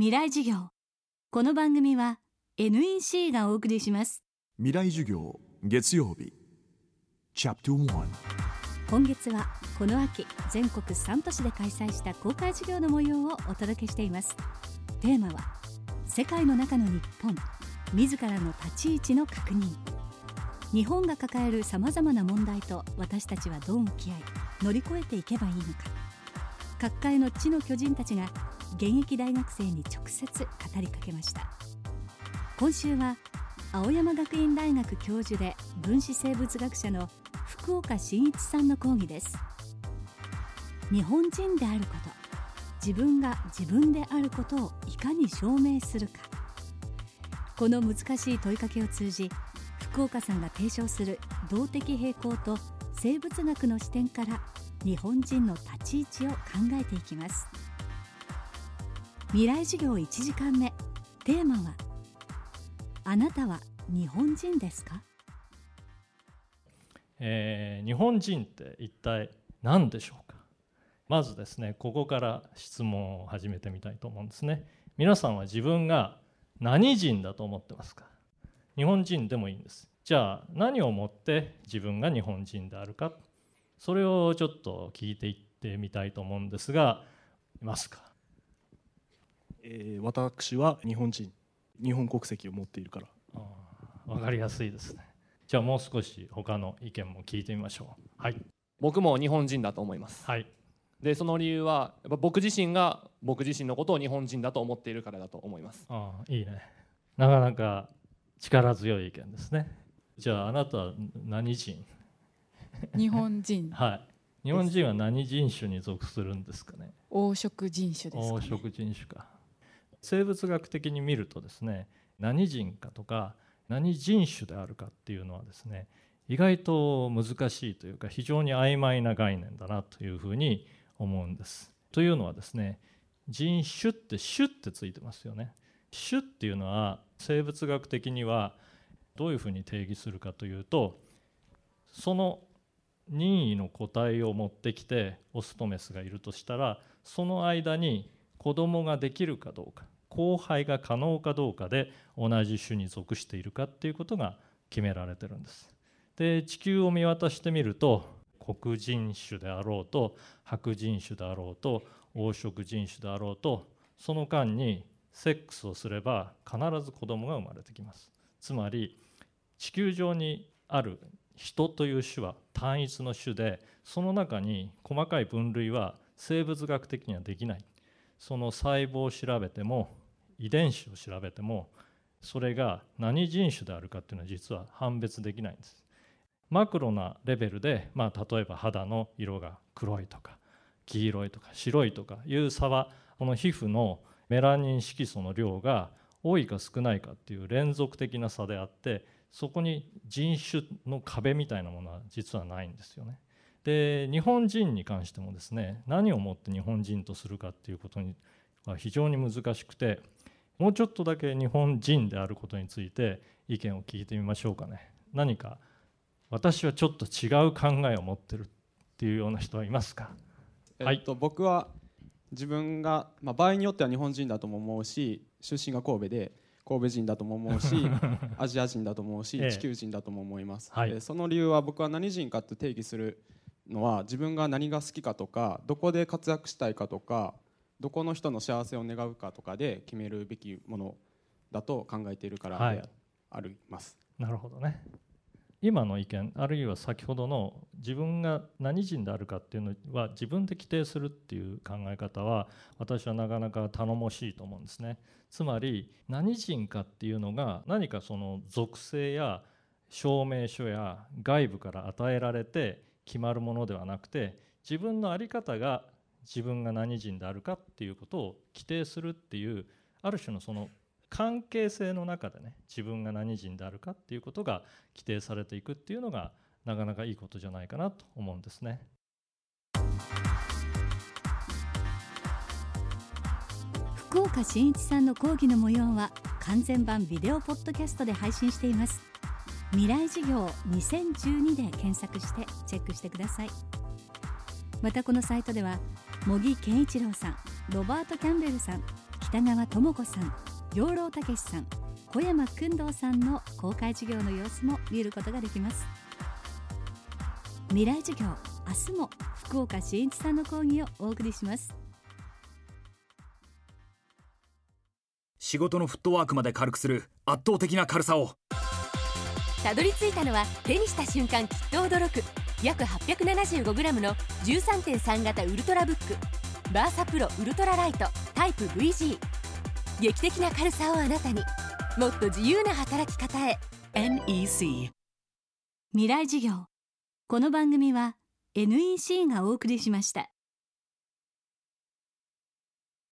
未来授業。この番組は NEC がお送りします。未来授業月曜日。今月はこの秋全国3都市で開催した公開授業の模様をお届けしています。テーマは世界の中の日本自らの立ち位置の確認。日本が抱えるさまざまな問題と私たちはどう向き合い乗り越えていけばいいのか。各界の地の巨人たちが現役大学生に直接語りかけました。今週は青山学院大学教授で分子生物学者の福岡伸一さんの講義です。日本人であること自分が自分であることをいかに証明するか。この難しい問いかけを通じ福岡さんが提唱する動的平衡と生物学の視点から日本人の立ち位置を考えていきます。未来授業1時間目。テーマはあなたは日本人ですか、えー、日本人って一体何でしょうか？まずですねここから質問を始めてみたいと思うんですね。皆さんは自分が何人だと思ってますか？日本人でもいいんです。じゃあ何をもって自分が日本人であるか？それをちょっと聞いていってみたいと思うんですがいますか、えー、私は日本人日本国籍を持っているから。分かりやすいですね。じゃあもう少し他の意見も聞いてみましょう。はい。僕も日本人だと思います。はい。でその理由はやっぱ僕自身が僕自身のことを日本人だと思っているからだと思います。ああいいね。なかなか力強い意見ですね。じゃああなたは何人？日本人。はい。日本人は何人種に属するんですかね？黄色人種ですか、ね、黄色人種か生物学的に見るとですね何人かとか何人種であるかっていうのはですね意外と難しいというか非常に曖昧な概念だなというふうに思うんです。というのはですね人種って種ってついてますよね。種っていうのは生物学的にはどういうふうに定義するかというとその任意の個体を持ってきてオスとメスがいるとしたらその間に子供ができるかどうか交配が可能かどうかで同じ種に属しているかっていうことが決められてるんです。で地球を見渡してみると黒人種であろうと白人種であろうと黄色人種であろうとその間にセックスをすれば必ず子供が生まれてきますつまり地球上にある人という種は単一の種でその中に細かい分類は生物学的にはできないその細胞を調べても遺伝子を調べてもそれが何人種であるかっていうのは実は判別できないんですマクロなレベルで、まあ、例えば肌の色が黒いとか黄色いとか白いとかいう差はこの皮膚のメラニン色素の量が多いか少ないかっていう連続的な差であってそこに人種の壁みたいなものは実はないんですよね。で日本人に関してもですね何をもって日本人とするかっていうことには非常に難しくてもうちょっとだけ日本人であることについて意見を聞いてみましょうかね。何か私はちょっと違う考えを持ってるっていうような人はいますか、えっと、僕は自分が、まあ、場合によっては日本人だとも思うし出身が神戸で神戸人だとも思うし アジア人だと思うし、地球人だとも思います、はい、その理由は僕は何人かって定義するのは自分が何が好きかとかどこで活躍したいかとかどこの人の幸せを願うかとかで決めるべきものだと考えているからであります、はい、なるほどね。今の意見あるいは先ほどの自分が何人であるかっていうのは自分で規定するっていう考え方は私はなかなか頼もしいと思うんですね。つまり何人かっていうのが何かその属性や証明書や外部から与えられて決まるものではなくて自分の在り方が自分が何人であるかっていうことを規定するっていうある種のその関係性の中でね自分が何人であるかっていうことが規定されていくっていうのがなかなかいいことじゃないかなと思うんですね。福岡伸一さんの講義の模様は完全版ビデオポッドキャストで配信しています未来事業2012で検索してチェックしてください。またこのサイトでは茂木健一郎さんロバート・キャンベルさん北川智子さん養老孟さん小山君堂さんの公開授業の様子も見ることができます。未来授業明日も福岡伸一さんの講義をお送りします。仕事のフットワークまで軽くする圧倒的な軽さを。たどり着いたのは手にした瞬間きっと驚く。約 875g の13.3型ウルトラブック。バーサプロウルトラライトタイプ VG 劇的な軽さをあなたに。もっと自由な働き方へ。NEC 未来授業。この番組は NEC がお送りしました。